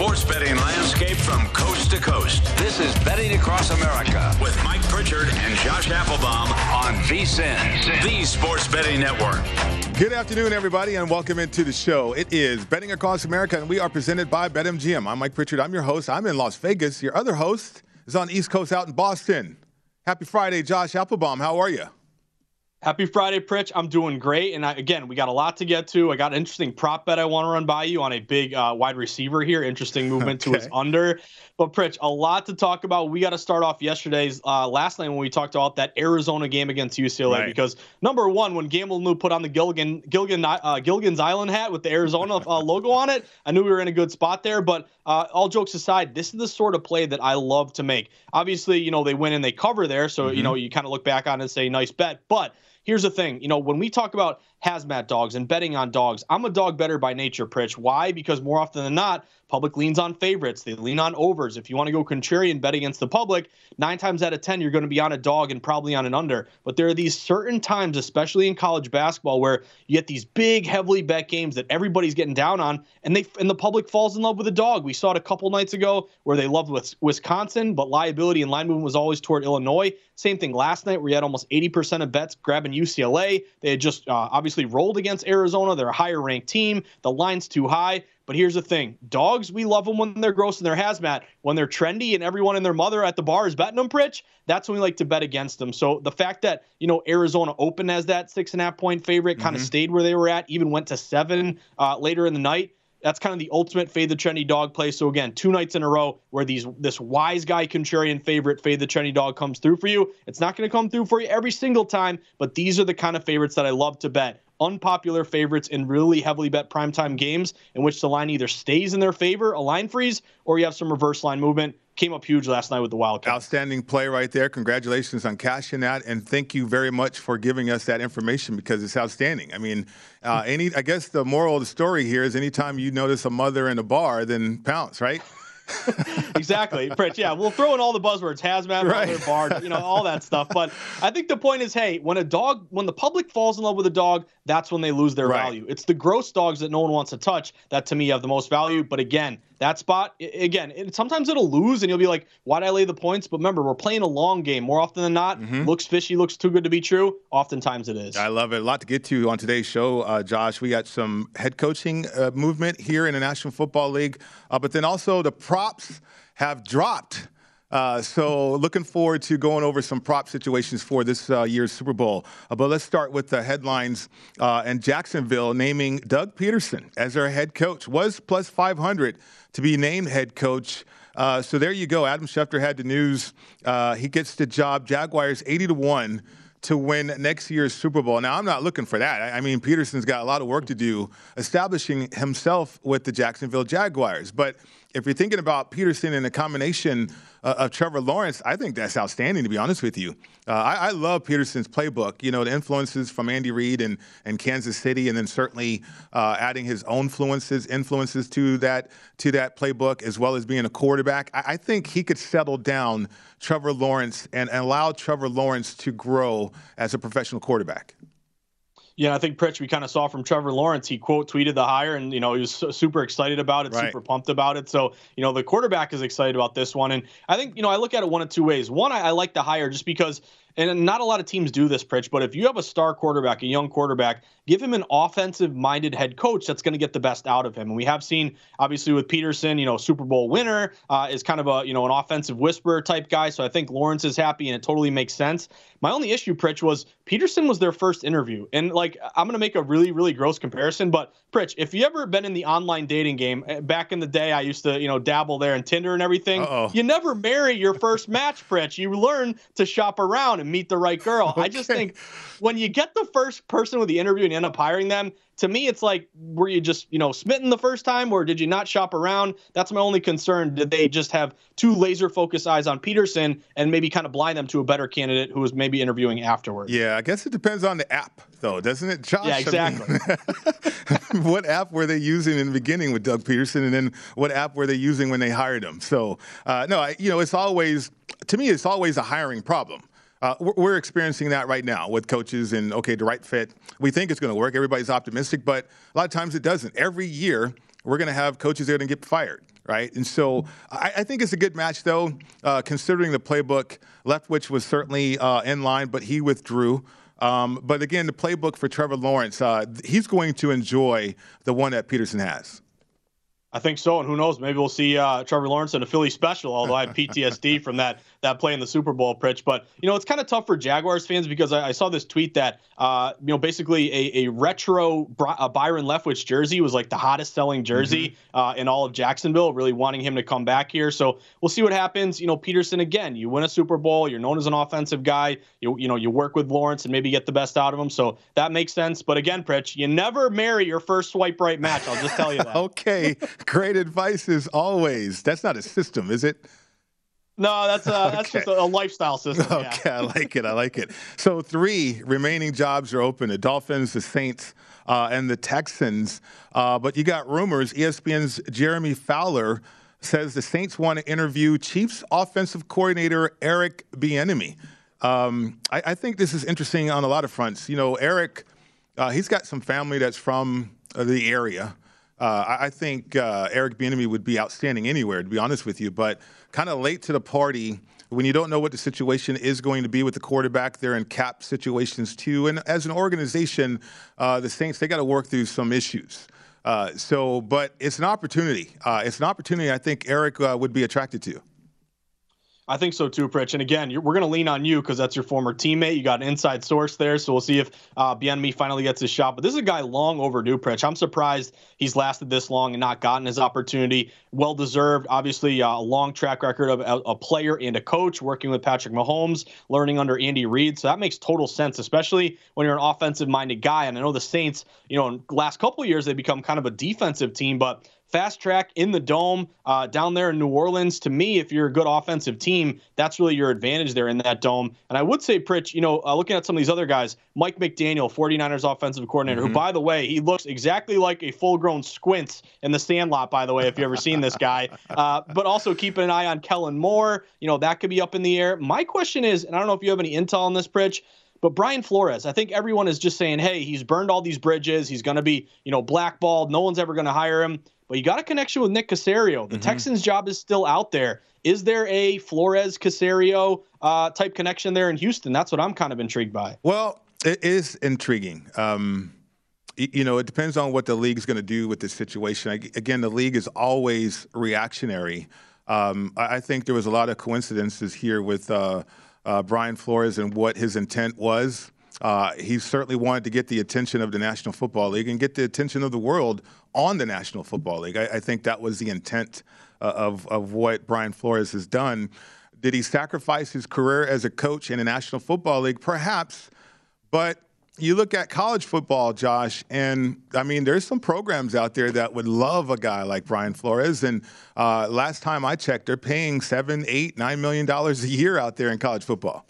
Sports betting landscape from coast to coast. This is Betting Across America with Mike Pritchard and Josh Applebaum on VSIN, the Sports Betting Network. Good afternoon, everybody, and welcome into the show. It is Betting Across America, and we are presented by BetMGM. I'm Mike Pritchard. I'm your host. I'm in Las Vegas. Your other host is on East Coast out in Boston. Happy Friday, Josh Applebaum. How are you? Happy Friday, Pritch. I'm doing great. And I, again, we got a lot to get to. I got an interesting prop bet I want to run by you on a big uh, wide receiver here. Interesting movement okay. to his under. But, Pritch, a lot to talk about. We got to start off yesterday's uh, last night when we talked about that Arizona game against UCLA. Right. Because, number one, when Gamble knew put on the Gilligan, Gilligan, uh, Gilligan's Island hat with the Arizona uh, logo on it, I knew we were in a good spot there. But uh, all jokes aside, this is the sort of play that I love to make. Obviously, you know, they win and they cover there. So, mm-hmm. you know, you kind of look back on it and say, nice bet. But, here's the thing you know when we talk about hazmat dogs and betting on dogs. I'm a dog better by nature pritch. Why? Because more often than not public leans on favorites. They lean on overs. If you want to go contrarian bet against the public nine times out of ten you're going to be on a dog and probably on an under. But there are these certain times especially in college basketball where you get these big heavily bet games that everybody's getting down on and they and the public falls in love with a dog. We saw it a couple nights ago where they loved wisconsin but liability and line movement was always toward illinois. Same thing last night where you had almost 80% of bets grabbing ucla they had just uh, obviously rolled against arizona they're a higher ranked team the line's too high but here's the thing dogs, we love them when they're gross and they're hazmat. When they're trendy and everyone and their mother at the bar is betting them, Pritch, that's when we like to bet against them. So the fact that, you know, Arizona opened as that six and a half point favorite, mm-hmm. kind of stayed where they were at, even went to seven uh, later in the night. That's kind of the ultimate fade the trendy dog play. So again, two nights in a row where these this wise guy contrarian favorite fade the trendy dog comes through for you. It's not going to come through for you every single time, but these are the kind of favorites that I love to bet unpopular favorites in really heavily bet primetime games in which the line either stays in their favor, a line freeze, or you have some reverse line movement. Came up huge last night with the Wildcats. Outstanding play right there. Congratulations on cashing that, and thank you very much for giving us that information because it's outstanding. I mean, uh, any I guess the moral of the story here is anytime you notice a mother in a bar, then pounce, right? exactly, Pritch. Yeah, we'll throw in all the buzzwords: hazmat, right. mother, bar, you know, all that stuff. But I think the point is, hey, when a dog, when the public falls in love with a dog, that's when they lose their right. value. It's the gross dogs that no one wants to touch that, to me, have the most value. But again, that spot again it, sometimes it'll lose and you'll be like why did i lay the points? But remember we're playing a long game. More often than not mm-hmm. looks fishy looks too good to be true. Oftentimes it is. I love it. A lot to get to on today's show. Uh, josh we got some head coaching uh, movement here in the national football league. Uh, but then also the props have dropped uh, so looking forward to going over some prop situations for this uh, year's Super Bowl. Uh, but let's start with the headlines. Uh, and Jacksonville naming Doug Pederson as their head coach was plus 500 to be named head coach. Uh, so there you go. Adam Schefter had the news. Uh, he gets the job. Jaguars 80 to 1 to win next year's Super Bowl. Now, I'm not looking for that. I mean, Pederson's got a lot of work to do establishing himself with the Jacksonville Jaguars. But if you're thinking about Pederson in a combination uh, of Trevor Lawrence, I think that's outstanding, to be honest with you. Uh, I, I, love Pederson's playbook. You know, the influences from Andy Reid and, and Kansas City, and then certainly uh, adding his own influences influences to that to that playbook, as well as being a quarterback. I, I think he could settle down Trevor Lawrence and, and allow Trevor Lawrence to grow as a professional quarterback. Yeah, I think Pritch, we kind of saw from Trevor Lawrence. He quote tweeted the hire, and you know he was super excited about it, right. super pumped about it. So you know the quarterback is excited about this one, and I think you know I look at it one of two ways. One, I, I like the hire just because and not a lot of teams do this, Pritch, but if you have a star quarterback, a young quarterback, give him an offensive minded head coach that's going to get the best out of him. And we have seen, obviously, with Pederson, you know, Super Bowl winner uh, is kind of a, you know, an offensive whisperer type guy. So I think Lawrence is happy and it totally makes sense. My only issue, Pritch, was Pederson was their first interview. And like, I'm going to make a really, really gross comparison, but Pritch, if you ever been in the online dating game, eh, back in the day, I used to, you know, dabble there in Tinder and everything. Uh-oh. You never marry your first match, Pritch. You learn to shop around and meet the right girl. Okay. I just think when you get the first person with the interview and you end up hiring them, to me, it's like, were you just, you know, smitten the first time or did you not shop around? That's my only concern. Did they just have two laser focused eyes on Pederson and maybe kind of blind them to a better candidate who was maybe interviewing afterwards? Yeah, I guess it depends on the app, though, doesn't it, Josh? Yeah, exactly. I mean, what app were they using in the beginning with Doug Pederson and then what app were they using when they hired him? So, uh, no, I, you know, it's always, to me, it's always a hiring problem. Uh, we're experiencing that right now with coaches and okay, the right fit. We think it's going to work. Everybody's optimistic, but a lot of times it doesn't. Every year, we're going to have coaches that are going to get fired, right? And so I, I think it's a good match, though, uh, considering the playbook. Leftwich was certainly uh, in line, but he withdrew. Um, but again, the playbook for Trevor Lawrence, uh, he's going to enjoy the one that Pederson has. I think so, and who knows? Maybe we'll see uh, Trevor Lawrence in a Philly special. Although I have PTSD from that that play in the Super Bowl, Pritch. But you know, it's kind of tough for Jaguars fans because I, I saw this tweet that uh, you know basically a, a retro uh, Byron Leftwich jersey was like the hottest selling jersey mm-hmm. uh, in all of Jacksonville. Really wanting him to come back here. So we'll see what happens. You know, Pederson again. You win a Super Bowl. You're known as an offensive guy. You you know you work with Lawrence and maybe get the best out of him. So that makes sense. But again, Pritch, you never marry your first swipe right match. I'll just tell you that. okay, great advice is always. That's not a system, is it? No, that's uh, okay. that's just a, lifestyle system. Okay, yeah. I like it. I like it. So three remaining jobs are open: the Dolphins, the Saints, uh, and the Texans. Uh, but you got rumors. ESPN's Jeremy Fowler says the Saints want to interview Chiefs offensive coordinator Eric Bieniemy. Um, I, I, think this is interesting on a lot of fronts. You know, Eric, uh, he's got some family that's from the area. Uh, I think uh, Eric Bieniemy would be outstanding anywhere, to be honest with you. But kind of late to the party when you don't know what the situation is going to be with the quarterback. They're in cap situations too, and as an organization, uh, the Saints they got to work through some issues. Uh, so, but it's an opportunity. Uh, it's an opportunity I think Eric uh, would be attracted to. I think so too, Pritch. And again, we're going to lean on you because that's your former teammate. You got an inside source there, so we'll see if uh, Bieniemy finally gets his shot. But this is a guy long overdue, Pritch. I'm surprised he's lasted this long and not gotten his opportunity. Well deserved. Obviously, uh, a long track record of a, a, player and a coach, working with Patrick Mahomes, learning under Andy Reid. So that makes total sense, especially when you're an offensive-minded guy. And I know the Saints, you know, in the last couple years they become kind of a defensive team, but fast track in the dome uh, down there in New Orleans. To me, if you're a good offensive team, that's really your advantage there in that dome. And I would say, Pritch, you know, uh, looking at some of these other guys, Mike McDaniel, 49ers offensive coordinator, mm-hmm. who, by the way, he looks exactly like a full grown squints in the sandlot, by the way, if you've ever seen this guy. Uh, but also keeping an eye on Kellen Moore. You know, that could be up in the air. My question is, and I don't know if you have any intel on this, Pritch, but Brian Flores, I think everyone is just saying, hey, he's burned all these bridges. He's going to be, you know, blackballed. No one's ever going to hire him but you got a connection with Nick Caserio. The mm-hmm. Texans' job is still out there. Is there a Flores Caserio uh, type connection there in Houston? That's what I'm kind of intrigued by. Well, it is intriguing. Um, you know, it depends on what the league is going to do with this situation. Again, the league is always reactionary. Um, I think there was a lot of coincidences here with uh, uh, Brian Flores and what his intent was. Uh, he certainly wanted to get the attention of the National Football League and get the attention of the world on the National Football League. I, I think that was the intent uh, of, of what Brian Flores has done. Did he sacrifice his career as a coach in the National Football League? Perhaps. But you look at college football, Josh, and I mean, there's some programs out there that would love a guy like Brian Flores. And uh, last time I checked, they're paying seven, eight, nine million dollars a year out there in college football.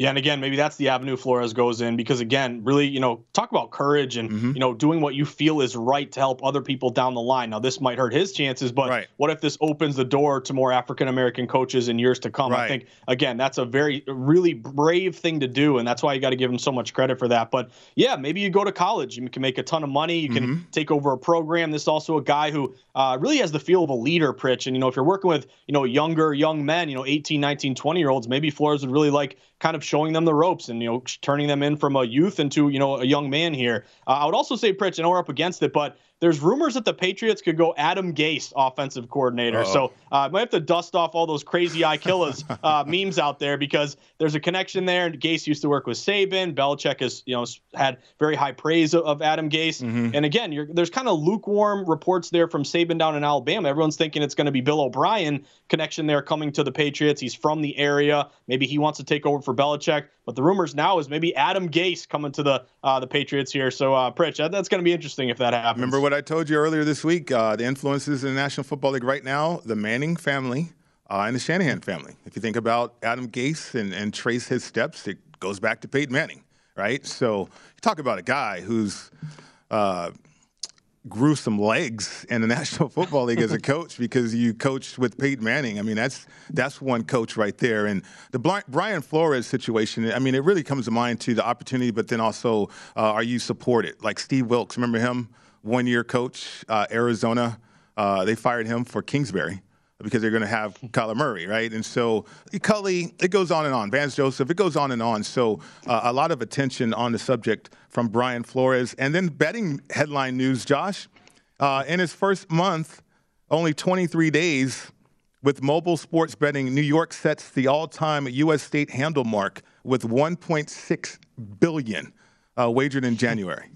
Yeah, and again, maybe that's the avenue Flores goes in because again, really, you know, talk about courage and mm-hmm. you know doing what you feel is right to help other people down the line. Now, this might hurt his chances, but right. what if this opens the door to more African American coaches in years to come? Right. I think again, that's a very really brave thing to do, and that's why you got to give him so much credit for that. But yeah, maybe you go to college, you can make a ton of money, you can mm-hmm. take over a program. This is also a guy who uh, really has the feel of a leader, Pritch. And you know, if you're working with you know younger young men, you know, 18, 19, 20 year olds, maybe Flores would really like kind of showing them the ropes and you know turning them in from a youth into you know a young man here. Uh, I would also say, Pritch, I know we're up against it, but there's rumors that the Patriots could go Adam Gase offensive coordinator. Uh-oh. So uh, I might have to dust off all those crazy eye killers uh, memes out there because there's a connection there. And Gase used to work with Saban. Belichick has you know had very high praise of, of Adam Gase. Mm-hmm. And again, there's kind of lukewarm reports there from Saban down in Alabama. Everyone's thinking it's going to be Bill O'Brien connection there coming to the Patriots. He's from the area. Maybe he wants to take over for Belichick. But the rumors now is maybe Adam Gase coming to the uh, the Patriots here. So, uh, Pritch, that, that's going to be interesting if that happens. Remember what I told you earlier this week? Uh, the influences in the National Football League right now: the Manning family uh, and the Shanahan family. If you think about Adam Gase and, and trace his steps, it goes back to Peyton Manning, right? So, you talk about a guy who's uh, grew some legs in the National Football League as a coach because you coached with Peyton Manning. I mean, that's that's one coach right there. And the Brian Flores situation, I mean, it really comes to mind to the opportunity, but then also, uh, are you supported? Like Steve Wilks, remember him, one year coach, uh, Arizona. Uh, they fired him for Kingsbury because they're going to have Kyler Murray, right? And so Culley, it goes on and on. Vance Joseph, it goes on and on. So uh, a lot of attention on the subject from Brian Flores. And then betting headline news, Josh. Uh, in his first month, only 23 days with mobile sports betting, New York sets the all-time U.S. state handle mark with 1.6 billion uh, wagered in January.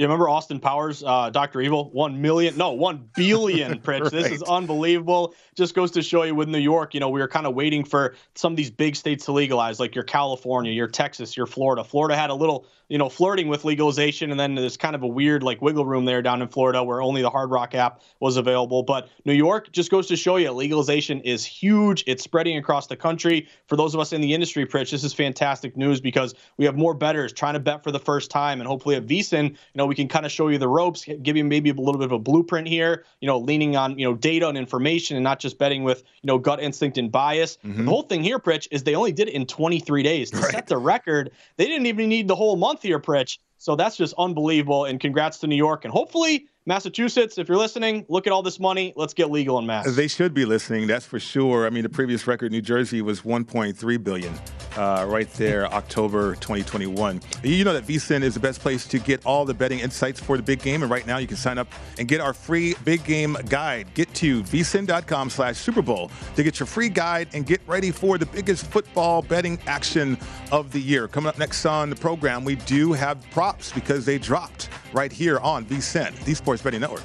You remember Austin Powers, uh, Doctor Evil, one million, no, one billion. Pritch, right. this is unbelievable. Just goes to show you with New York, you know, we were kind of waiting for some of these big states to legalize, like your California, your Texas, your Florida. Florida had a little you know, flirting with legalization, and then there's kind of a weird like wiggle room there down in Florida where only the Hard Rock app was available. But New York just goes to show you legalization is huge. It's spreading across the country. For those of us in the industry, Pritch, this is fantastic news because we have more betters trying to bet for the first time, and hopefully at VSiN, you know, we can kind of show you the ropes, give you maybe a little bit of a blueprint here. You know, leaning on you know data and information, and not just betting with you know gut instinct and bias. Mm-hmm. The whole thing here, Pritch, is they only did it in 23 days to right. set the record. They didn't even need the whole month here, Pritch. So that's just unbelievable. And congrats to New York. And hopefully, Massachusetts, if you're listening, look at all this money. Let's get legal in Mass. They should be listening, that's for sure. I mean, the previous record, New Jersey, was 1.3 billion, uh, right there, October 2021. You know that VSiN is the best place to get all the betting insights for the big game, and right now you can sign up and get our free big game guide. Get to vsin.com/slash Super Bowl to get your free guide and get ready for the biggest football betting action of the year. Coming up next on the program, we do have props because they dropped right here on VSiN, the Sports Betting Network.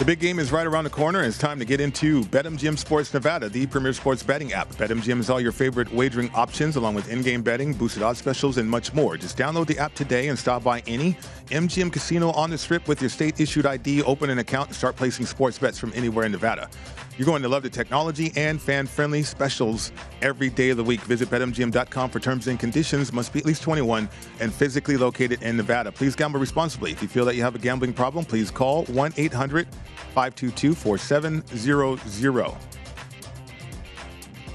The big game is right around the corner. And it's time to get into BetMGM Sports Nevada, the premier sports betting app. BetMGM has all your favorite wagering options, along with in-game betting, boosted odds specials, and much more. Just download the app today and stop by any MGM casino on the strip with your state-issued ID, open an account, and start placing sports bets from anywhere in Nevada. You're going to love the technology and fan-friendly specials every day of the week. Visit BetMGM.com for terms and conditions. Must be at least 21 and physically located in Nevada. Please gamble responsibly. If you feel that you have a gambling problem, please call 1-800-522-4700.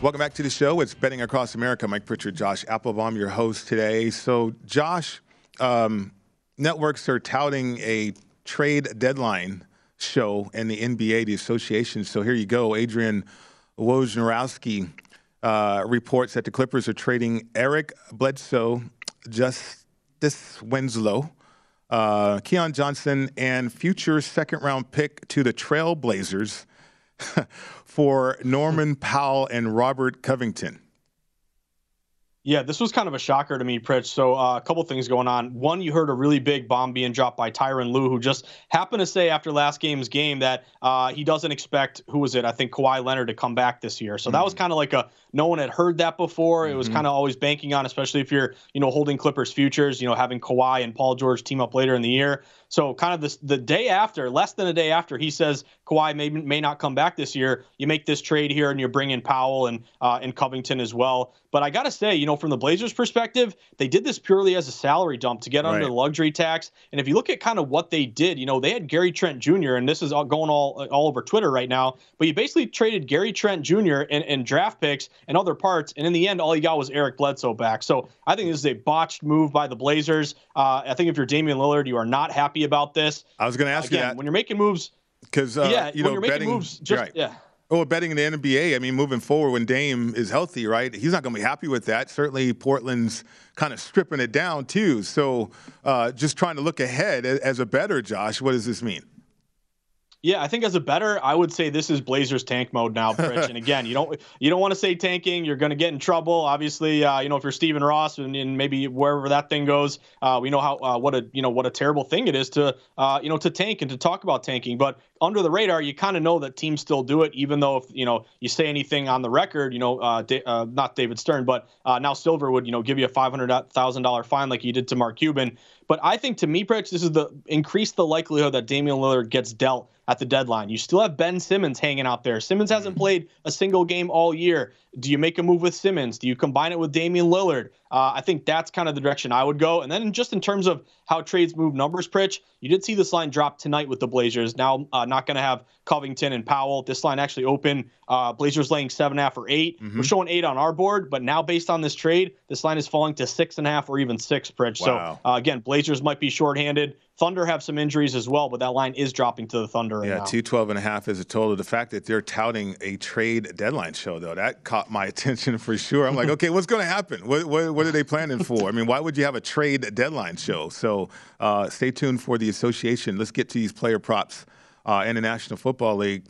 Welcome back to the show. It's Betting Across America. Mike Pritchard, Josh Applebaum, your host today. So, Josh, um, networks are touting a trade deadline show and the NBA, the association. So here you go. Adrian Wojnarowski uh, reports that the Clippers are trading Eric Bledsoe, Justice Winslow, uh, Keon Johnson, and future second round pick to the Trailblazers for Norman Powell and Robert Covington. Yeah, this was kind of a shocker to me, Pritch. So uh, a couple things going on. One, you heard a really big bomb being dropped by Tyronn Lue, who just happened to say after last game's game that uh, he doesn't expect who was it? I think Kawhi Leonard to come back this year. So mm-hmm. that was mm. kind of like a no one had heard that before. Mm-hmm. It was mm-hmm. kind of always banking on, especially if you're you know holding Clippers futures, you know having Kawhi and Paul George team up later in the year. So kind of this the day after, less than a day after, he says Kawhi may may not come back this year. You make this trade here, and you bring in Powell and uh, and Covington as well. But I gotta say, you know, from the Blazers' perspective, they did this purely as a salary dump to get right. under the luxury tax. And if you look at kind of what they did, you know, they had Gary Trent Jr. and this is all going all all over Twitter right now. But you basically traded Gary Trent Jr. and, and draft picks and other parts, and in the end, all you got was Eric Bledsoe back. So I think this is a botched move by the Blazers. Uh, I think if you're Damian Lillard, you are not happy about this. I was going to ask Again, you that when you're making moves. Because uh, yeah, you know, when you're betting, moves, just, right. yeah. Oh, betting in the NBA, I mean, moving forward when Dame is healthy, right? He's not going to be happy with that. Certainly, Portland's kind of stripping it down, too. So, uh, just trying to look ahead as a better, Josh, what does this mean? Yeah, I think as a better, I would say this is Blazers tank mode now, Pritch. and again, you don't you don't want to say tanking. You're going to get in trouble. Obviously, uh, you know if you're Stephen Ross and, and maybe wherever that thing goes, uh, we know how uh, what a you know what a terrible thing it is to uh, you know to tank and to talk about tanking. But under the radar, you kind of know that teams still do it, even though if you know you say anything on the record, you know, uh, uh, not David Stern, but now Silver would you know give you a five hundred thousand dollar fine like he did to Mark Cuban. But I think to me, Pritch, this is the increase the likelihood that Damian Lillard gets dealt at the deadline. You still have Ben Simmons hanging out there. Simmons hasn't mm-hmm. played a single game all year. Do you make a move with Simmons? Do you combine it with Damian Lillard? Uh, I think that's kind of the direction I would go. And then just in terms of how trades move numbers, Pritch, you did see this line drop tonight with the Blazers. Now uh, not going to have Covington and Powell. This line actually open. Uh, Blazers laying seven and a half or 8 we mm-hmm. We're showing eight on our board, but now based on this trade, this line is falling to six and a half or even six, Pritch. Wow. So uh, again, Blazers might be shorthanded. Thunder have some injuries as well, but that line is dropping to the Thunder right yeah, now. 212 and a half is a total. The fact that they're touting a trade deadline show, though, that caught my attention for sure. I'm like, okay, what's going to happen? What, what, what, are they planning for? I mean, why would you have a trade deadline show? So uh, stay tuned for the association. Let's get to these player props uh, in the National Football League.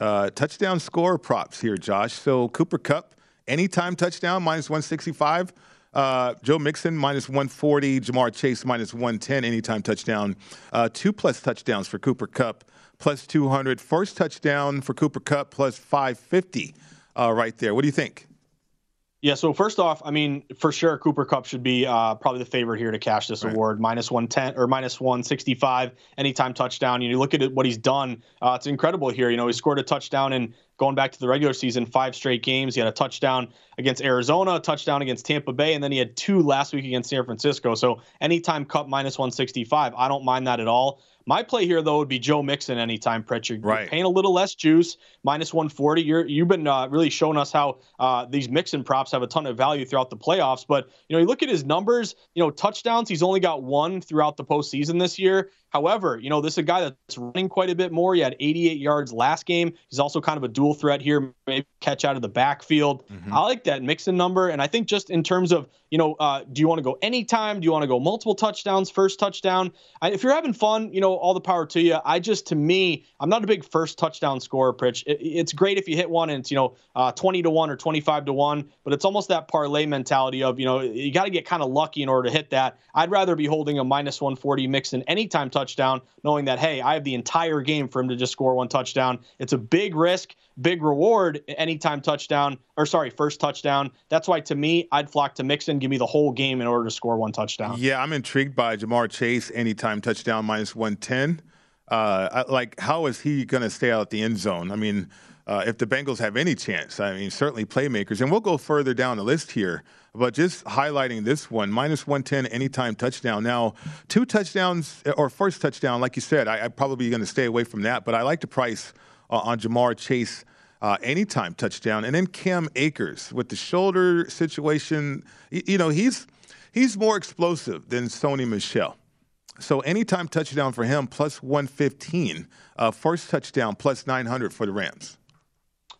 Uh, touchdown score props here, Josh. So Cooper Kupp, anytime touchdown, minus 165. Uh, Joe Mixon minus 140, Ja'Marr Chase minus 110, anytime touchdown. Uh, two plus touchdowns for Cooper Kupp, plus 200. First touchdown for Cooper Kupp, plus 550 uh, right there. What do you think? Yeah, so first off, I mean, for sure, Cooper Kupp should be uh, probably the favorite here to cash this right. award. Minus 110 or minus 165 anytime touchdown. You, know, you look at it, what he's done, uh, it's incredible here. You know, he scored a touchdown in going back to the regular season, five straight games. He had a touchdown against Arizona, a touchdown against Tampa Bay, and then he had two last week against San Francisco. So anytime Kupp minus 165, I don't mind that at all. My play here, though, would be Joe Mixon anytime, Pritchard. Right. Paying a little less juice, minus 140. You're, you've been uh, really showing us how uh, these Mixon props have a ton of value throughout the playoffs. But, you know, you look at his numbers, you know, touchdowns, he's only got one throughout the postseason this year. However, you know, this is a guy that's running quite a bit more. He had 88 yards last game. He's also kind of a dual threat here, maybe catch out of the backfield. Mm-hmm. I like that Mixon number. And I think just in terms of, you know, uh, do you want to go anytime? Do you want to go multiple touchdowns, first touchdown? I, if you're having fun, you know, all the power to you. I just, to me, I'm not a big first touchdown scorer, Pritch. It, it's great if you hit one and it's, you know, uh, 20 to 1 or 25 to 1, but it's almost that parlay mentality of, you know, you got to get kind of lucky in order to hit that. I'd rather be holding a minus 140 Mixon anytime touchdown touchdown, knowing that, hey, I have the entire game for him to just score one touchdown. It's a big risk, big reward anytime touchdown, or sorry, first touchdown. That's why to me, I'd flock to Mixon, give me the whole game in order to score one touchdown. Yeah, I'm intrigued by Ja'Marr Chase anytime touchdown minus 110. Uh, like, how is he going to stay out the end zone? I mean, uh, if the Bengals have any chance. I mean, certainly playmakers. And we'll go further down the list here, but just highlighting this one minus 110 anytime touchdown. Now, two touchdowns or first touchdown, like you said, I, am probably going to stay away from that, but I like the price uh, on Ja'Marr Chase. Uh, anytime touchdown, and then Cam Akers with the shoulder situation. You, you know, he's he's more explosive than Sony Michel. So anytime touchdown for him, plus 115. Uh, first touchdown, plus 900 for the Rams.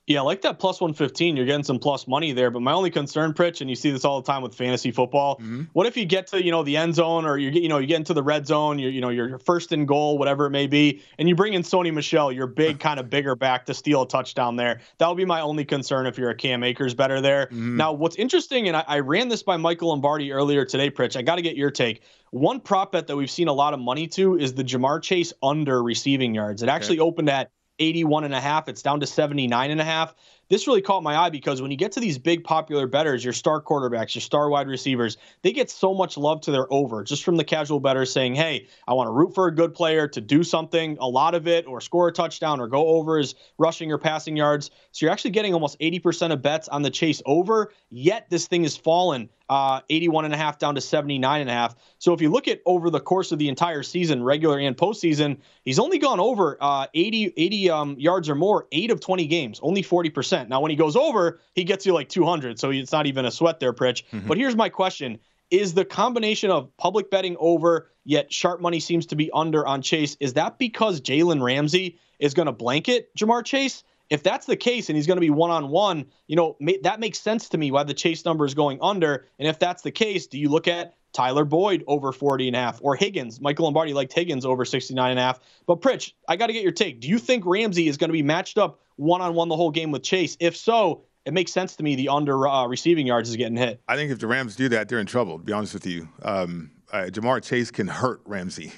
Yeah, like that plus 115. You're getting some plus money there. But my only concern, Pritch, and you see this all the time with fantasy football. Mm-hmm. What if you get to, you know, the end zone or you get, you know, you get into the red zone, you're, you know, you're first in goal, whatever it may be, and you bring in Sony Michel, your big kind of bigger back to steal a touchdown there. That would be my only concern if you're a Cam Akers better there. Mm-hmm. Now, what's interesting, and I, I, ran this by Michael Lombardi earlier today, Pritch. I got to get your take. One prop bet that we've seen a lot of money to is the Jamar Chase under receiving yards. It actually okay. opened at 81 and a half. It's down to 79 and a half this really caught my eye because when you get to these big popular betters, your star quarterbacks, your star wide receivers, they get so much love to their over just from the casual betters saying, hey, I want to root for a good player to do something, a lot of it, or score a touchdown or go over his rushing or passing yards. So you're actually getting almost 80% of bets on the chase over, yet this thing has fallen uh, 81 and a half down to 79 and a half. So if you look at over the course of the entire season, regular and postseason, he's only gone over uh, 80 80 um, yards or more, eight of 20 games, only 40%. Now when he goes over, he gets you like 200, so it's not even a sweat there, Pritch. Mm-hmm. But here's my question: Is the combination of public betting over, yet sharp money seems to be under on Chase? Is that because Jalen Ramsey is going to blanket Ja'Marr Chase? If that's the case and he's going to be one on one, you know, that makes sense to me why the chase number is going under. And if that's the case, do you look at Tyler Boyd over 40 and a half or Higgins? Michael Lombardi liked Higgins over 69 and a half. But Pritch, I got to get your take. Do you think Ramsey is going to be matched up one on one the whole game with Chase? If so, it makes sense to me the under uh, receiving yards is getting hit. I think if the Rams do that, they're in trouble, to be honest with you. Um, uh, Ja'Marr Chase can hurt Ramsey.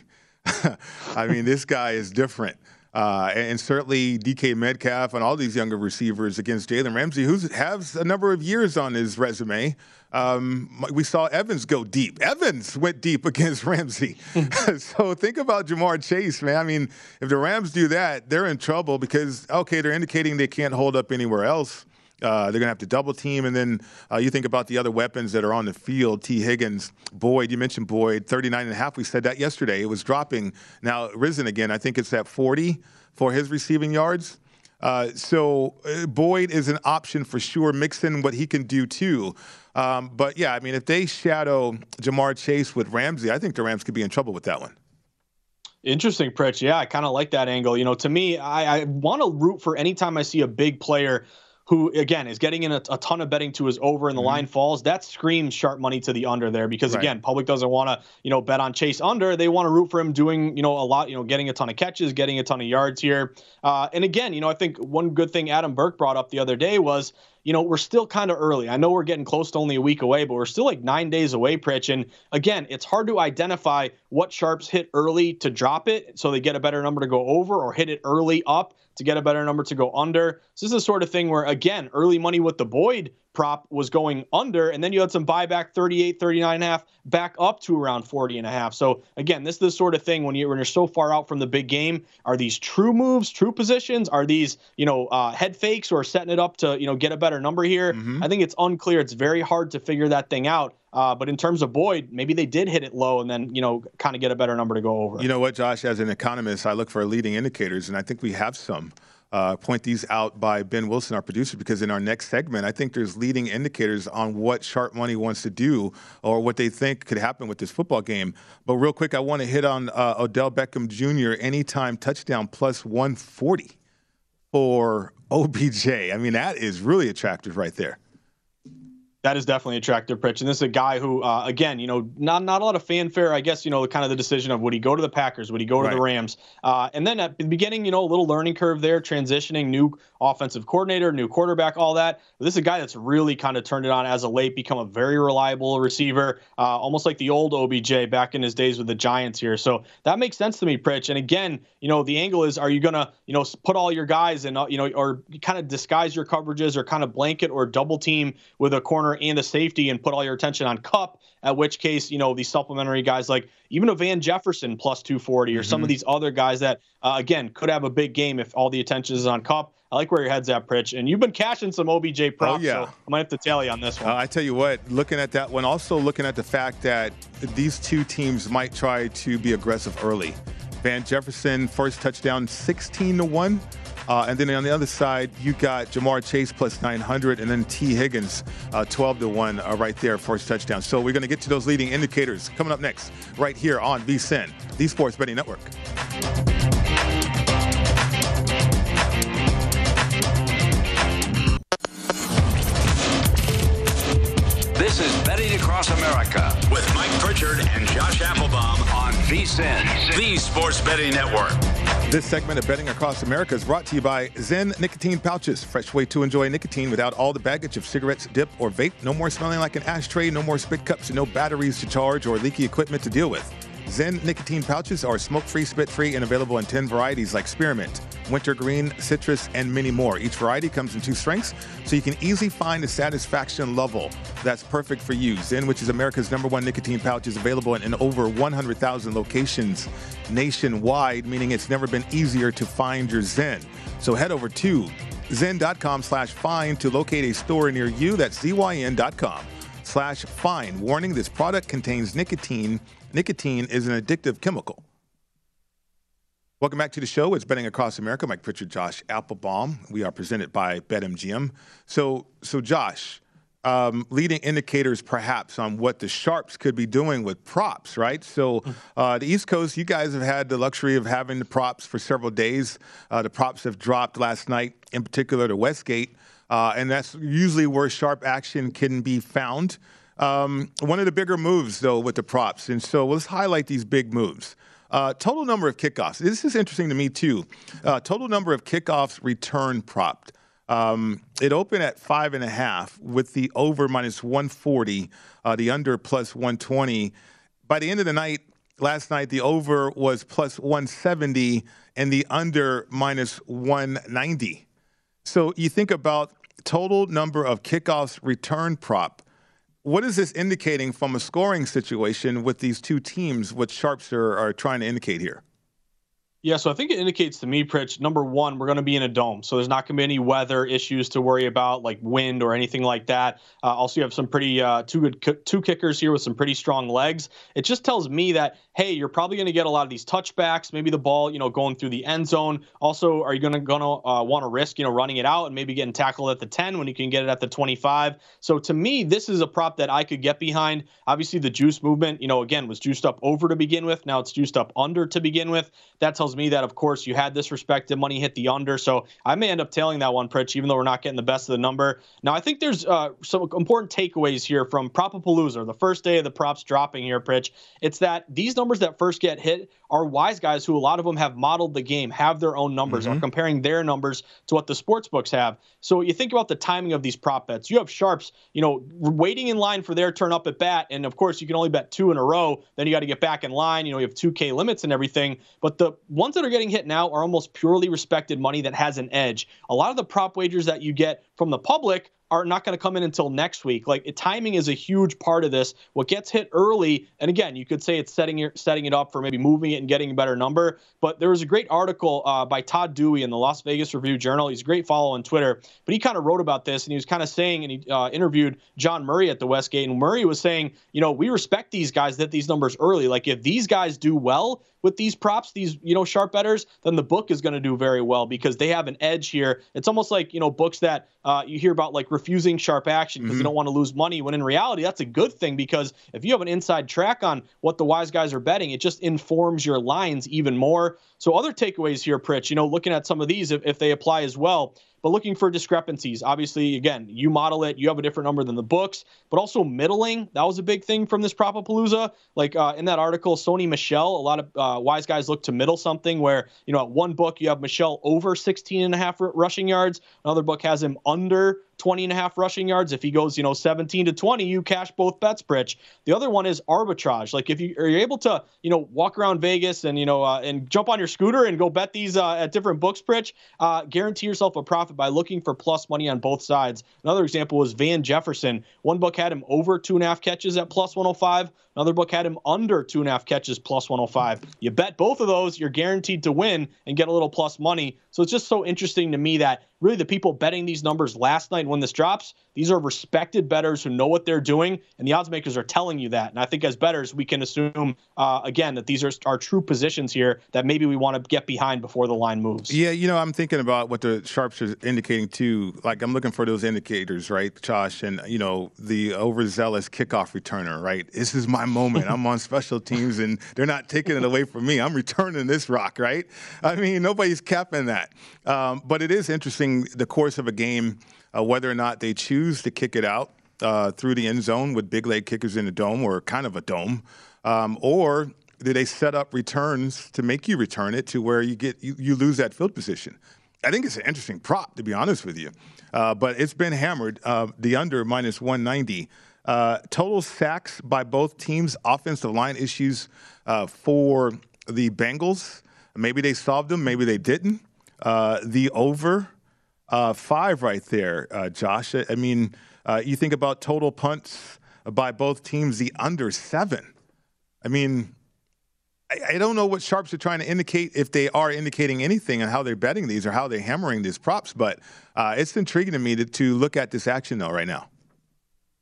I mean, this guy is different. Uh, and, certainly DK Metcalf and all these younger receivers against Jalen Ramsey, who has a number of years on his resume. Um, we saw Evans go deep. Evans went deep against Ramsey. so think about Ja'Marr Chase, man. I mean, if the Rams do that, they're in trouble because, okay, they're indicating they can't hold up anywhere else. Uh, they're going to have to double team. And then uh, you think about the other weapons that are on the field T. Higgins, Boyd, you mentioned Boyd, 39 and a half. We said that yesterday. It was dropping, now risen again. I think it's at 40 for his receiving yards. Uh, so uh, Boyd is an option for sure. Mixon, what he can do too. Um, but yeah, I mean, if they shadow Ja'Marr Chase with Ramsey, I think the Rams could be in trouble with that one. Interesting, Pritch. Yeah, I kind of like that angle. You know, to me, I, I want to root for anytime I see a big player who again is getting in a, a, ton of betting to his over and the mm-hmm. line falls, that screams sharp money to the under there because right. again, public doesn't want to you know bet on Chase under. They want to root for him doing you know a lot, you know, getting a ton of catches, getting a ton of yards here. Uh, and again, you know, I think one good thing Adam Burke brought up the other day was you know, we're still kind of early. I know we're getting close to only a week away, but we're still like nine days away, Pritch. And again, it's hard to identify what sharps hit early to drop it so they get a better number to go over or hit it early up to get a better number to go under. So this is the sort of thing where, again, early money with the Boyd prop was going under, and then you had some buyback 38, 39 and a half back up to around 40 and a half. So again, this is the sort of thing when, you, when you're so far out from the big game. Are these true moves, true positions? Are these, you know, uh, head fakes or setting it up to, you know, get a better number here? Mm-hmm. I think it's unclear. It's very hard to figure that thing out. Uh, but in terms of Boyd, maybe they did hit it low and then, you know, kind of get a better number to go over. You know what, Josh, as an economist, I look for leading indicators, and I think we have some uh, point these out by Ben Wilson, our producer, because in our next segment, I think there's leading indicators on what Sharp Money wants to do or what they think could happen with this football game. But real quick, I want to hit on uh, Odell Beckham Jr. anytime touchdown plus 140 for OBJ. I mean, that is really attractive right there. That is definitely attractive, Pritch. And this is a guy who, uh, again, you know, not not a lot of fanfare. I guess you know, kind of the decision of would he go to the Packers, would he go to right. the Rams, uh, and then at the beginning, you know, a little learning curve there, transitioning, new offensive coordinator, new quarterback, all that. But this is a guy that's really kind of turned it on as a late, become a very reliable receiver, uh, almost like the old OBJ back in his days with the Giants here. So that makes sense to me, Pritch. And again, you know, the angle is, are you gonna, you know, put all your guys and you know, or kind of disguise your coverages, or kind of blanket or double team with a corner and a safety and put all your attention on Kupp, at which case, you know, these supplementary guys like even a Van Jefferson plus 240 or mm-hmm. some of mm-hmm. these other guys that, uh, again, could have a big game if all the attention is on Kupp. I like where your head's at, Pritch. And you've been cashing some OBJ props, oh, yeah. so I might have to tell you on this one. Uh, I tell you what, looking at that one, also looking at the fact that these two teams might try to be aggressive early. Van Jefferson, first touchdown, 16 to 1. Uh, and then on the other side, you got Ja'Marr Chase plus 900, and then T. Higgins, uh, 12 to 1, uh, right there, first touchdown. So we're going to get to those leading indicators coming up next, right here on VSIN, the Sports Betting Network. This is Betting Across America with Mike Pritchard and Josh Applebaum on VSIN, the Sports Betting Network. This segment of Betting Across America is brought to you by Zyn Nicotine Pouches. Fresh way to enjoy nicotine without all the baggage of cigarettes, dip, or vape. No more smelling like an ashtray, no more spit cups, no batteries to charge or leaky equipment to deal with. Zyn nicotine pouches are smoke free, spit free, and available in 10 varieties like spearmint, wintergreen, citrus, and many more. Each variety comes in two strengths, so you can easily find a satisfaction level that's perfect for you. Zyn, which is America's number one nicotine pouch, is available in, in over 100,000 locations nationwide, meaning it's never been easier to find your Zen. So head over to zyn.com slash find to locate a store near you. That's zyn.com slash find. Warning, this product contains nicotine. Nicotine is an addictive chemical. Welcome back to the show. It's Betting Across America. Mike Pritchard, Josh Applebaum. We are presented by BetMGM. So, so Josh, um, leading indicators perhaps on what the sharps could be doing with props, right? So, uh, the East Coast, you guys have had the luxury of having the props for several days. Uh, the props have dropped last night, in particular to Westgate, uh, and that's usually where sharp action can be found. Um, one of the bigger moves, though, with the props, and so let's highlight these big moves. Uh, total number of kickoffs. This is interesting to me too. Uh, total number of kickoffs return propped. Um, it opened at five and a half with the over minus 140, uh, the under plus 120. By the end of the night, last night, the over was plus 170 and the under minus 190. So you think about total number of kickoffs return prop. What is this indicating from a scoring situation with these two teams, what Sharps are, are trying to indicate here? Yeah, so I think it indicates to me, Pritch, number one, we're going to be in a dome. So there's not going to be any weather issues to worry about, like wind or anything like that. Uh, also, you have some pretty, uh, two good, two kickers here with some pretty strong legs. It just tells me that, hey, you're probably going to get a lot of these touchbacks, maybe the ball, you know, going through the end zone. Also, are you going to going to uh, want to risk, you know, running it out and maybe getting tackled at the 10 when you can get it at the 25? So to me, this is a prop that I could get behind. Obviously, the juice movement, you know, again, was juiced up over to begin with. Now it's juiced up under to begin with. That tells me that, of course, you had this respected money hit the under. So I may end up tailing that one, Pritch, even though we're not getting the best of the number. Now, I think there's uh, some important takeaways here from Propapalooza, the first day of the props dropping here, Pritch. It's that these numbers that first get hit are wise guys who a lot of them have modeled the game, have their own numbers, mm-hmm. are comparing their numbers to what the sports books have. So you think about the timing of these prop bets. You have sharps, you know, waiting in line for their turn up at bat, and of course you can only bet two in a row. Then you got to get back in line. You know, you have 2K limits and everything. But the ones that are getting hit now are almost purely respected money that has an edge. A lot of the prop wagers that you get from the public are not going to come in until next week. Like timing is a huge part of this. What gets hit early, and again, you could say it's setting it, setting it up for maybe moving it and getting a better number. But there was a great article uh, by Todd Dewey in the Las Vegas Review Journal. He's a great follow on Twitter, but he kind of wrote about this and he was kind of saying, and he uh, interviewed John Murray at the Westgate, and Murray was saying, you know, we respect these guys that these numbers early. Like if these guys do well, with these props, these you know sharp betters, then the book is going to do very well because they have an edge here. It's almost like you know books that uh, you hear about like refusing sharp action because mm-hmm. they don't want to lose money. When in reality, that's a good thing because if you have an inside track on what the wise guys are betting, it just informs your lines even more. So other takeaways here, Pritch, you know, looking at some of these if, if they apply as well but looking for discrepancies. Obviously, again, you model it, you have a different number than the books, but also middling. That was a big thing from this Propapalooza. Like uh, in that article, Sony Michel, a lot of uh, wise guys look to middle something where, you know, at one book you have Michel over 16 and a half rushing yards. Another book has him under 20 and a half rushing yards. If he goes, you know, 17 to 20, you cash both bets, Pritch. The other one is arbitrage. Like if you are able to, you know, walk around Vegas and, you know, uh, and jump on your scooter and go bet these uh, at different books, Pritch, uh, guarantee yourself a profit by looking for plus money on both sides. Another example was Van Jefferson. One book had him over two and a half catches at plus 105. Another book had him under two and a half catches plus 105. You bet both of those, you're guaranteed to win and get a little plus money. So it's just so interesting to me that really the people betting these numbers last night when this drops, these are respected bettors who know what they're doing, and the odds makers are telling you that. And I think as bettors, we can assume uh, again that these are our true positions here that maybe we want to get behind before the line moves. Yeah, you know, I'm thinking about what the sharps are indicating too. Like I'm looking for those indicators, right, Josh? And you know, the overzealous kickoff returner, right? This is my moment. I'm on special teams, and they're not taking it away from me. I'm returning this rock, right? I mean, nobody's capping that. Um, but it is interesting the course of a game uh, whether or not they choose to kick it out uh, through the end zone with big leg kickers in a dome or kind of a dome, um, or do they set up returns to make you return it to where you get you, you lose that field position? I think it's an interesting prop, to be honest with you. Uh, but it's been hammered. Uh, the under minus 190. Uh, total sacks by both teams, offensive line issues uh, for the Bengals. Maybe they solved them, maybe they didn't. Uh, the over uh, five right there, uh, Josh. I mean, uh, you think about total punts by both teams, the under seven. I mean, I, I, don't know what sharps are trying to indicate if they are indicating anything on how they're betting these or how they're hammering these props, but uh, it's intriguing to me to, to look at this action though right now.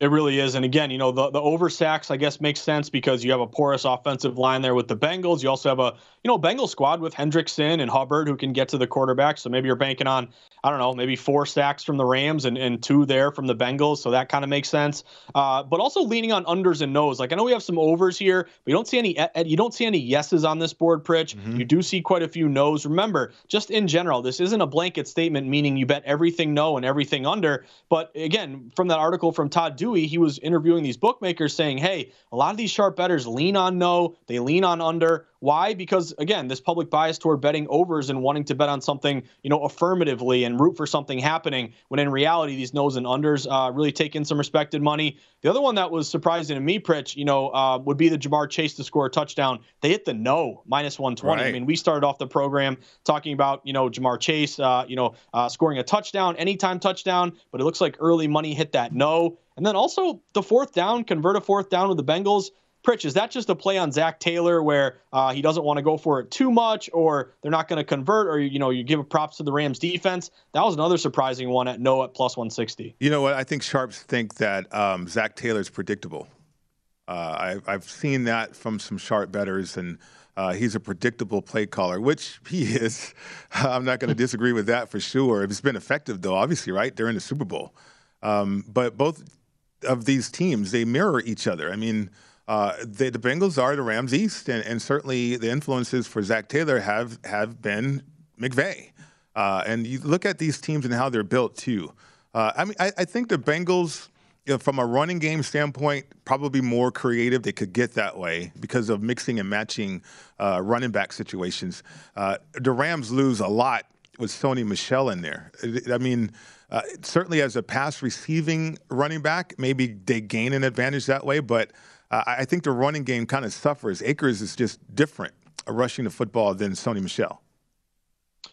It really is. And again, you know, the, the over sacks, I guess, makes sense because you have a porous offensive line there with the Bengals. You also have a, you know, Bengal squad with Hendrickson and Hubbard who can get to the quarterback. So maybe you're banking on, I don't know, maybe four sacks from the Rams and, and two there from the Bengals. So that kind of makes sense. Uh, but also leaning on unders and nos. Like I know we have some overs here, but you don't see any you don't see any yeses on this board, Pritch. Mm-hmm. You do see quite a few nos. Remember, just in general, this isn't a blanket statement meaning you bet everything no and everything under. But again, from that article from Todd Dewey, he was interviewing these bookmakers saying, hey, a lot of these sharp bettors lean on no, they lean on under. Why? Because again, this public bias toward betting overs and wanting to bet on something, you know, affirmatively and root for something happening. When in reality, these nos and unders uh, really take in some respected money. The other one that was surprising to me, Pritch, you know, uh, would be the Ja'Marr Chase to score a touchdown. They hit the no minus 120. Right. I mean, we started off the program talking about, you know, Ja'Marr Chase, uh, you know, uh, scoring a touchdown, anytime touchdown, but it looks like early money hit that no. And then also the fourth down, convert a fourth down with the Bengals. Pritch, is that just a play on Zac Taylor where uh, he doesn't want to go for it too much, or they're not going to convert, or you know you give props to the Rams defense? That was another surprising one at no at plus 160. You know what? I think sharps think that um, Zac Taylor's predictable. Uh, I, have seen that from some sharp bettors, and uh, he's a predictable play caller, which he is. I'm not going to disagree with that for sure. It's been effective, though, obviously, right? They're in the Super Bowl. Um, but both of these teams, they mirror each other. I mean, uh, the, Bengals are the Rams East, and, and, certainly the influences for Zac Taylor have have been McVay. Uh, and you look at these teams and how they're built too. Uh, I mean, I, I, think the Bengals, you know, from a running game standpoint, probably more creative. They could get that way because of mixing and matching uh, running back situations. Uh, the Rams lose a lot with Sony Michel in there. I mean. Uh, certainly, as a pass receiving running back, maybe they gain an advantage that way, but uh, I think the running game kind of suffers. Akers is just different uh, rushing the football than Sony Michel.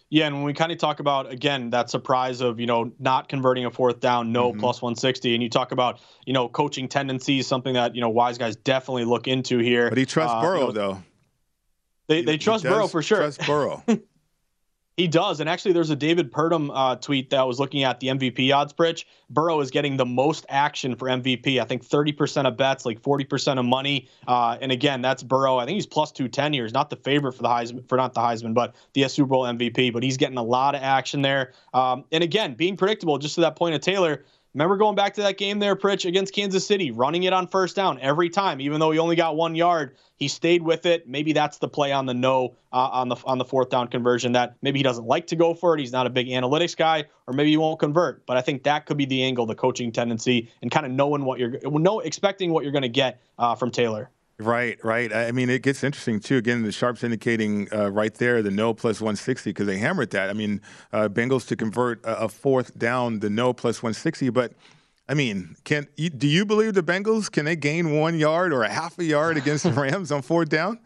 Yeah, and when we kind of talk about again that surprise of you know not converting a fourth down, no mm-hmm. plus 160, and you talk about you know coaching tendencies, something that you know wise guys definitely look into here. But he trusts uh, Burrow you know, though. They, they trust Burrow for sure. Trust Burrow. He does. And actually, there's a David Purdum uh, tweet that was looking at the MVP odds, Pritch. Burrow is getting the most action for MVP. I think 30% of bets, like 40% of money. Uh, and again, that's Burrow. I think he's plus 210 here. He's not the favorite for the Heisman, for not the Heisman, but the Super Bowl MVP. But he's getting a lot of action there. Um, and again, being predictable, just to that point of Taylor, Remember going back to that game there, Pritch, against Kansas City, running it on first down every time, even though he only got one yard. He stayed with it. Maybe that's the play on the no uh, on the on the fourth down conversion. That maybe he doesn't like to go for it. He's not a big analytics guy, or maybe he won't convert. But I think that could be the angle, the coaching tendency, and kind of knowing what you're know expecting what you're going to get uh, from Taylor. Right, right. I mean, it gets interesting too. Again, the sharps indicating uh, right there the no plus 160 because they hammered that. I mean, uh, Bengals to convert a, a, fourth down, the no plus 160. But I mean, can do you believe the Bengals can they gain one yard or a half a yard against the Rams on fourth down?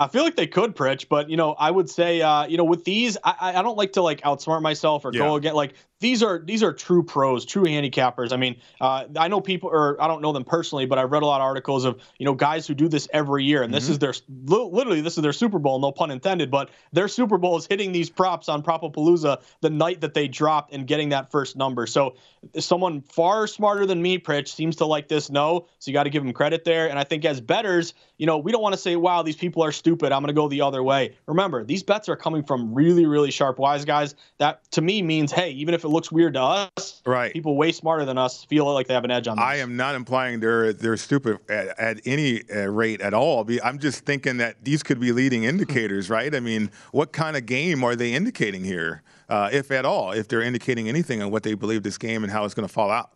I feel like they could, Pritch, but you know, I would say, uh, you know, with these, I, I don't like to like outsmart myself or yeah. go again. Like these are these are true pros, true handicappers. I mean, uh, I know people, or I don't know them personally, but I've read a lot of articles of you know guys who do this every year, and mm-hmm. this is their literally this is their Super Bowl, no pun intended, but their Super Bowl is hitting these props on Propapalooza the night that they dropped and getting that first number. So someone far smarter than me, Pritch, seems to like this no, so you got to give him credit there. And I think as betters, you know, we don't want to say, wow, these people are stupid. I'm going to go the other way. Remember, these bets are coming from really, really sharp wise guys. That to me means, hey, even if it looks weird to us, right? People way smarter than us feel like they have an edge on. This. I am not implying they're they're stupid at, at any uh, rate at all. I'm just thinking that these could be leading indicators, right? I mean, what kind of game are they indicating here, uh, if at all? If they're indicating anything on what they believe this game and how it's going to fall out.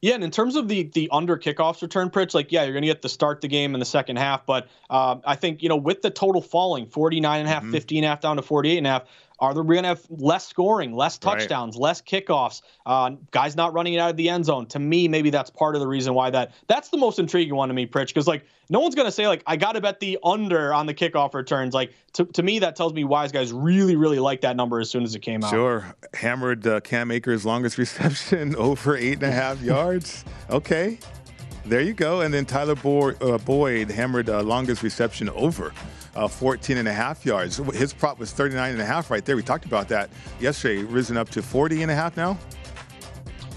Yeah, and in terms of the the under kickoffs return, Pritch, like yeah, you're going to get to start the game in the second half, but uh, I think you know with the total falling 49 and a half, mm-hmm. 15 and a half down to 48 and a half, are they going to have less scoring, less touchdowns, right. less kickoffs, uh, guys not running it out of the end zone? To me, maybe that's part of the reason why that that's the most intriguing one to me, Pritch, because like no one's going to say like I got to bet the under on the kickoff returns. Like to, to me, that tells me wise guys really really like that number as soon as it came out. Sure, hammered uh, Cam Akers' longest reception over eight and a half yards. Okay. There you go. And then Tyler Boyd, uh, Boyd hammered uh, longest reception over uh, 14 and a half yards. His prop was 39 and a half right there. We talked about that yesterday, risen up to 40 and a half now.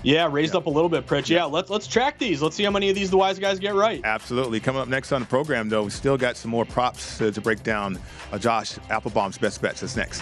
Yeah, raised yeah. up a little bit, Pritch. Yeah, let's let's track these. Let's see how many of these the wise guys get right. Absolutely. Coming up next on the program, though, we still got some more props uh, to break down. Uh, Josh Applebaum's best bets. That's next.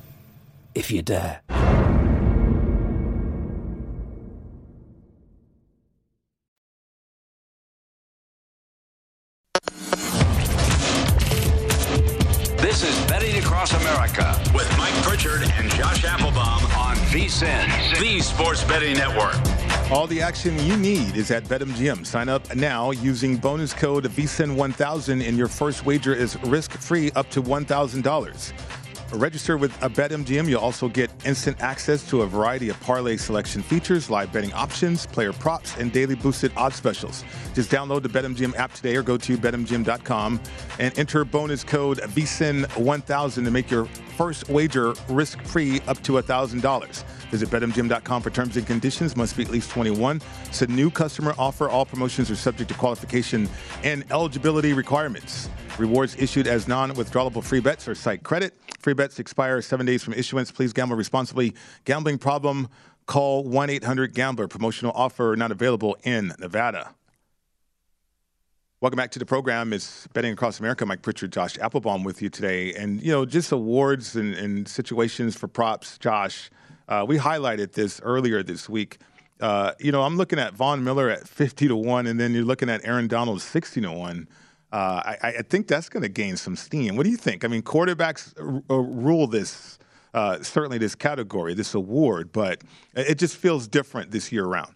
if you dare. This is Betting Across America with Mike Pritchard and Josh Applebaum on VSIN, the Sports Betting Network. All the action you need is at BetMGM. Sign up now using bonus code VSIN1000 and your first wager is risk-free up to $1,000. Register with a BetMGM. You'll also get instant access to a variety of parlay selection features, live betting options, player props, and daily boosted odds specials. Just download the BetMGM app today or go to betmgm.com and enter bonus code VSIN1000 to make your first wager risk-free up to $1,000. Visit betmgm.com for terms and conditions. Must be at least 21. It's a new customer offer. All promotions are subject to qualification and eligibility requirements. Rewards issued as non-withdrawable free bets or site credit. Free bets expire seven days from issuance. Please gamble responsibly. Gambling problem? Call 1-800-GAMBLER. Promotional offer not available in Nevada. Welcome back to the program. It's Betting Across America. Mike Pritchard, Josh Applebaum with you today. And, you know, just awards and, and situations for props, Josh. Uh, we highlighted this earlier this week. Uh, you know, I'm looking at Von Miller at 50 to 1, and then you're looking at Aaron Donald 60 to 1. Uh, I, I, think that's going to gain some steam. What do you think? I mean, quarterbacks r- r- rule this, uh, certainly this category, this award, but it just feels different this year around.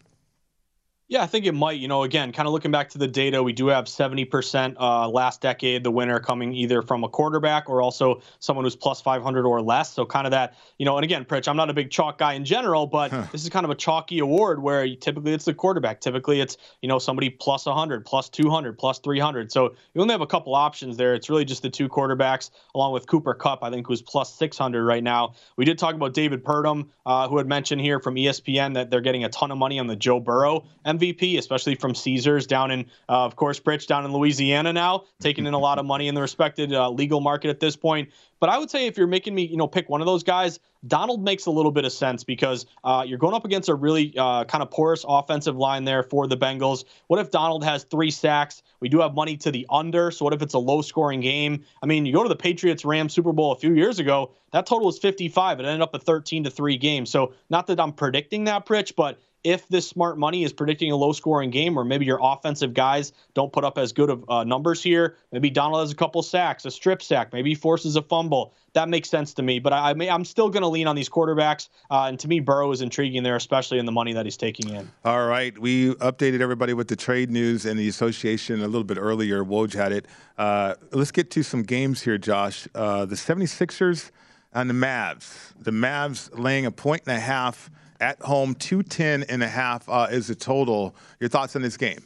Yeah, I think it might. You know, again, kind of looking back to the data, we do have 70% uh, last decade, the winner coming either from a quarterback or also someone who's plus 500 or less. So, kind of that, you know, and again, Pritch, I'm not a big chalk guy in general, but huh. this is kind of a chalky award where typically it's the quarterback. Typically it's, you know, somebody plus 100, plus 200, plus 300. So, you only have a couple options there. It's really just the two quarterbacks, along with Cooper Kupp, I think, who's plus 600 right now. We did talk about David Purdum, uh, who had mentioned here from ESPN that they're getting a ton of money on the Joe Burrow. And MVP, especially from Caesars down in, uh, of course, Pritch down in Louisiana now, taking in a lot of money in the respected uh, legal market at this point. But I would say if you're making me, you know, pick one of those guys, Donald makes a little bit of sense because uh, you're going up against a really uh, kind of porous offensive line there for the Bengals. What if Donald has three sacks? We do have money to the under. So what if it's a low scoring game? I mean, you go to the Patriots Rams Super Bowl a few years ago, that total was 55. It ended up a 13 to 3 game. So not that I'm predicting that, Pritch, but if this smart money is predicting a low scoring game, or maybe your offensive guys don't put up as good of uh, numbers here, maybe Donald has a couple sacks, a strip sack, maybe forces a fumble. That makes sense to me. But I, I am still going to lean on these quarterbacks. Uh, and to me, Burrow is intriguing there, especially in the money that he's taking in. All right. We updated everybody with the trade news and the association a little bit earlier. Woj had it. Uh, let's get to some games here, Josh. Uh, the 76ers and the Mavs. The Mavs laying a point and a half at home, 210 and a half uh, is the total. Your thoughts on this game?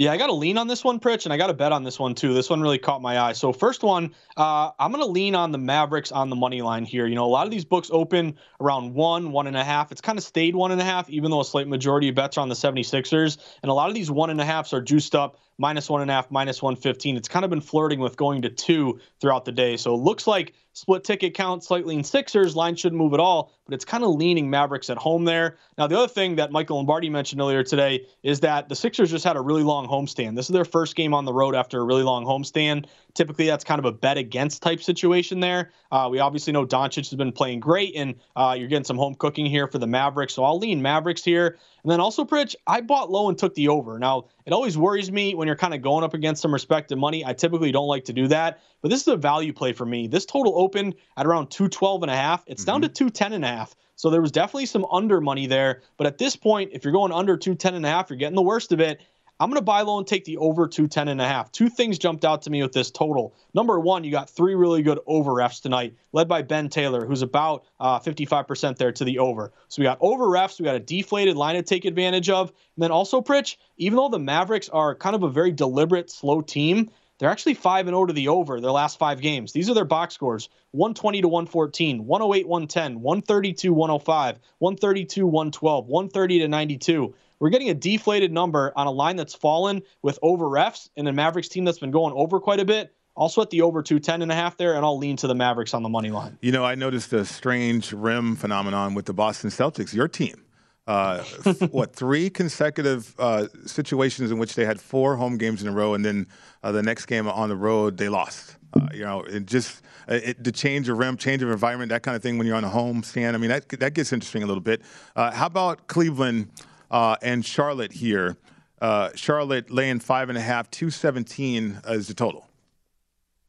Yeah, I got to lean on this one, Pritch, and I got to bet on this one too. This one really caught my eye. So first one, uh, I'm going to lean on the Mavericks on the money line here. You know, a lot of these books open around one, one and a half. It's kind of stayed one and a half, even though a slight majority of bets are on the 76ers. And a lot of these one and a halfs are juiced up minus one and a half, minus 115. It's kind of been flirting with going to two throughout the day. So it looks like split ticket count slightly in Sixers. Line shouldn't move at all, but it's kind of leaning Mavericks at home there. Now, the other thing that Michael Lombardi mentioned earlier today is that the Sixers just had a really long homestand. This is their first game on the road after a really long homestand. Typically, that's kind of a bet against type situation there. Uh, we obviously know Doncic has been playing great, and uh, you're getting some home cooking here for the Mavericks. So I'll lean Mavericks here. And then also, Pritch, I bought low and took the over. Now, it always worries me when you're kind of going up against some respected money. I typically don't like to do that, but this is a value play for me. This total opened at around 212 and a half. It's mm-hmm. down to 210 and a half. So there was definitely some under money there. But at this point, if you're going under 210 and a half, you're getting the worst of it. I'm going to buy low and take the over 210 and a half. Two things jumped out to me with this total. Number one, you got three really good over refs tonight, led by Ben Taylor, who's about uh, 55% there to the over. So we got over refs, we got a deflated line to take advantage of. And then also, Pritch, even though the Mavericks are kind of a very deliberate, slow team, they're actually 5 and 0 to the over their last five games. These are their box scores 120 to 114, 108 110, 132 105, 132 112, 130 to 92 we're getting a deflated number on a line that's fallen with over refs and a Mavericks team that's been going over quite a bit. Also at the over 210 and a half there, and I'll lean to the Mavericks on the money line. You know, I noticed a strange rim phenomenon with the Boston Celtics, your team. Uh, what three consecutive uh, situations in which they had four home games in a row, and then uh, the next game on the road they lost. Uh, you know, it just uh, it, the change of rim, change of environment, that kind of thing when you're on a home stand. I mean, that that gets interesting a little bit. Uh, how about Cleveland? Uh, and Charlotte here. Uh, Charlotte laying five and a half, 217 is the total.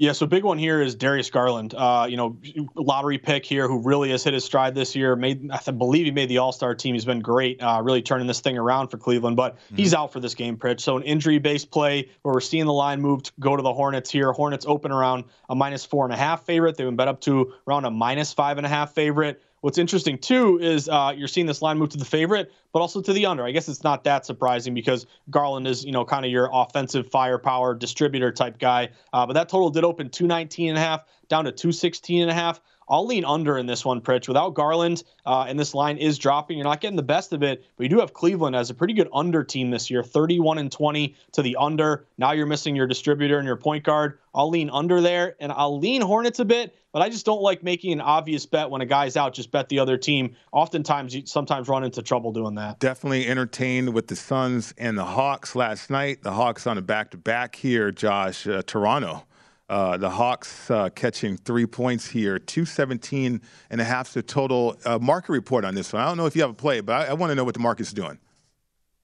Yeah, so big one here is Darius Garland. Uh, you know, lottery pick here who really has hit his stride this year. Made I believe he made the All Star team. He's been great, uh, really turning this thing around for Cleveland. But mm-hmm. he's out for this game, Pritch. So an injury based play where we're seeing the line move to go to the Hornets here. Hornets open around a minus four and a half favorite. They've been bet up to around a minus five and a half favorite. What's interesting too is uh, you're seeing this line move to the favorite, but also to the under. I guess it's not that surprising because Garland is, you know, kind of your offensive firepower distributor type guy. Uh, but that total did open 219 and a half down to 216 and a half. I'll lean under in this one, Pritch. Without Garland, uh, and this line is dropping, you're not getting the best of it, but you do have Cleveland as a pretty good under team this year, 31 and 20 to the under. Now you're missing your distributor and your point guard. I'll lean under there, and I'll lean Hornets a bit, but I just don't like making an obvious bet when a guy's out. Just bet the other team. Oftentimes, you sometimes run into trouble doing that. Definitely entertained with the Suns and the Hawks last night. The Hawks on a back-to-back here, Josh. Uh, Toronto uh, the Hawks uh, catching three points here, 217 and a half the total. Uh, market report on this one. I don't know if you have a play, but I, I want to know what the market's doing.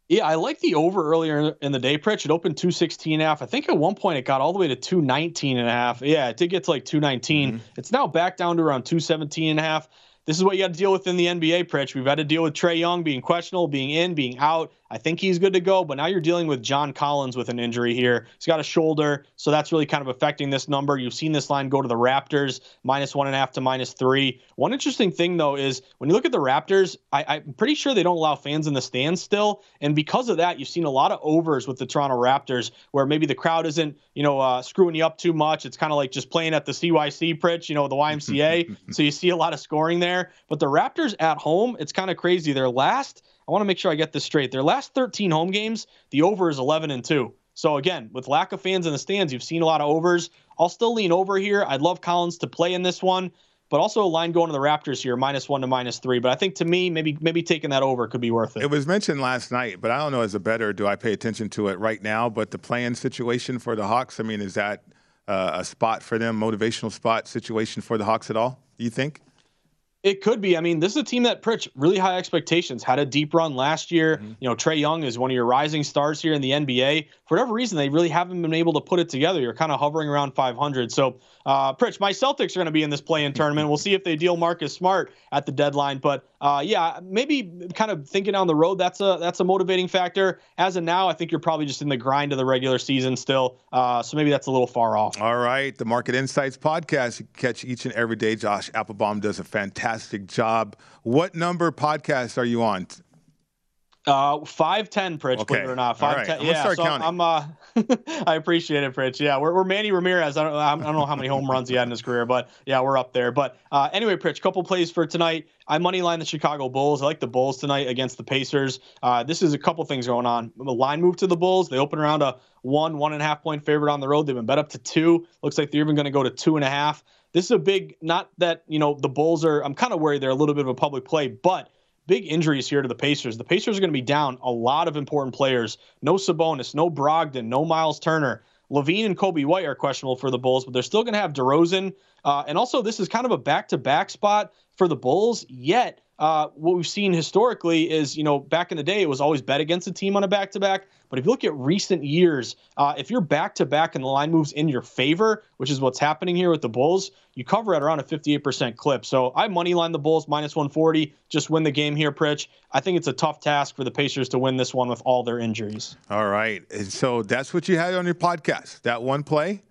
Yeah, I like the over earlier in the day, Pritch. It opened 216 and a half. I think at one point it got all the way to 219 and a half. Yeah, it did get to like 219. Mm-hmm. It's now back down to around 217 and a half. This is what you got to deal with in the NBA, Pritch. We've had to deal with Trae Young being questionable, being in, being out. I think he's good to go, but now you're dealing with John Collins with an injury here. He's got a shoulder, so that's really kind of affecting this number. You've seen this line go to the Raptors, minus one and a half to minus three. One interesting thing, though, is when you look at the Raptors, I, am pretty sure they don't allow fans in the stands still. And because of that, you've seen a lot of overs with the Toronto Raptors where maybe the crowd isn't, you know, uh, screwing you up too much. It's kind of like just playing at the CYC pitch, you know, the YMCA. so you see a lot of scoring there. there. But the Raptors at home, it's kind of crazy. Their last, I want to make sure I get this straight. Their last 13 home games, the over is 11 and 2. So again, with lack of fans in the stands, you've seen a lot of overs. I'll still lean over here. I'd love Collins to play in this one but also a line going to the Raptors here, minus one to minus three. But I think to me, maybe maybe taking that over could be worth it. It was mentioned last night, but I don't know as a better do I pay attention to it right now. But the playing situation for the Hawks, I mean, is that uh, a spot for them, motivational spot situation for the Hawks at all? Do you think? It could be. I mean, this is a team that Pritch really high expectations. Had a deep run last year. Mm-hmm. You know, Trae Young is one of your rising stars here in the NBA. For whatever reason, they really haven't been able to put it together. You're kind of hovering around 500. So, uh, Pritch, my Celtics are going to be in this play-in tournament. We'll see if they deal Marcus Smart at the deadline. But uh, yeah, maybe kind of thinking down the road, that's a that's a motivating factor. As of now, I think you're probably just in the grind of the regular season still. Uh, so maybe that's a little far off. All right, the Market Insights podcast you catch each and every day. Josh Applebaum does a fantastic job. What number podcast are you on? Uh, five ten, Pritch. Okay. Believe it or not, five ten. Yeah, so counting. I'm. Uh, I appreciate it, Pritch. Yeah, we're, we're Manny Ramirez. I don't, I don't know how many home runs he had in his career, but yeah, we're up there. But uh, anyway, Pritch, couple plays for tonight. I money line the Chicago Bulls. I like the Bulls tonight against the Pacers. Uh, this is a couple things going on. The line move to the Bulls. They open around a one, one and a half point favorite on the road. They've been bet up to two. Looks like they're even going to go to two and a half. This is a big. Not that you know the Bulls are. I'm kind of worried they're a little bit of a public play, but big injuries here to the Pacers. The Pacers are going to be down a lot of important players. No Sabonis, no Brogdon, no Miles Turner. LaVine and Coby White are questionable for the Bulls, but they're still going to have DeRozan. Uh, and also, this is kind of a back to back spot for the Bulls, yet uh, what we've seen historically is, you know, back in the day, it was always bet against a team on a back to back. But if you look at recent years, uh, if you're back to back and the line moves in your favor, which is what's happening here with the Bulls, you cover at around a 58% clip. So I money line the Bulls minus 140, just win the game here, Pritch. I think it's a tough task for the Pacers to win this one with all their injuries. All right. And So that's what you had on your podcast, that one play?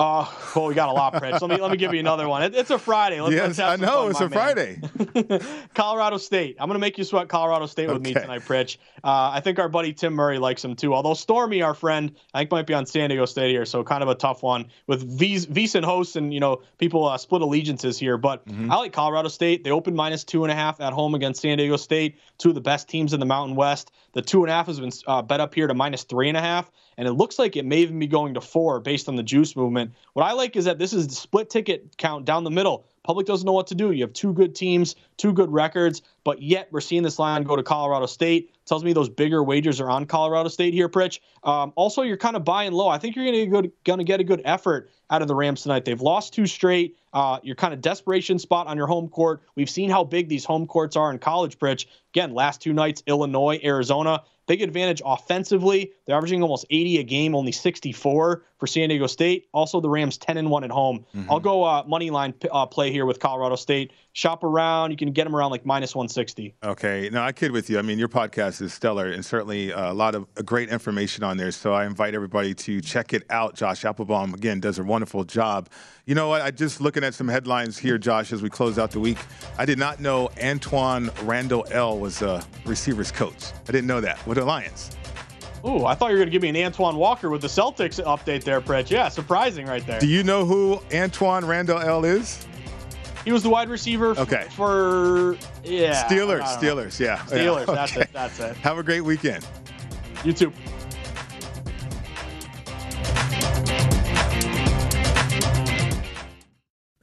Oh, well, we got a lot, Pritch. Let me let me give you another one. It, it's a Friday. Let's, yes, let's I know fun, it's a man. Friday. Colorado State. I'm going to make you sweat Colorado State okay. with me tonight, Pritch. Uh, I think our buddy Tim Murray likes him too. Although Stormy, our friend, I think might be on San Diego State here, so kind of a tough one with V's, VSiN hosts and you know people uh, split allegiances here. But mm-hmm. I like Colorado State. They opened minus two and a half at home against San Diego State, two of the best teams in the Mountain West. The two and a half has been uh, bet up here to minus three and a half and it looks like it may even be going to four based on the juice movement. What I like is that this is the split ticket count down the middle. Public doesn't know what to do. You have two good teams, two good records, but yet we're seeing this line go to Colorado State. Tells me those bigger wagers are on Colorado State here, Pritch. Um, also, you're kind of buying low. I think you're going to get a good effort out of the Rams tonight. They've lost two straight. Uh, your kind of desperation spot on your home court. We've seen how big these home courts are in college, Pritch. Again, last two nights, Illinois, Arizona. Big advantage offensively. They're averaging almost 80 a game, only 64 for San Diego State. Also, the Rams 10 and 1 at home. Mm-hmm. I'll go uh, money line uh, play here with Colorado State. Shop around. You can get them around like minus 160. Okay. No, I kid with you. I mean, your podcast is stellar and certainly uh, a lot of great information on there. So I invite everybody to check it out. Josh Applebaum, again, does a wonderful job. You know what? I just looking at some headlines here, Josh, as we close out the week. I did not know Antwaan Randle El was a receivers coach. I didn't know that with the Lions. Ooh, I thought you were going to give me an Antoine Walker with the Celtics update there, Pritch. Yeah, surprising right there. Do you know who Antwaan Randle El is? He was the wide receiver okay. for yeah Steelers. Steelers, yeah. Steelers. Yeah. That's it. That's it. Have a great weekend. You too.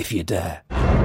if you dare.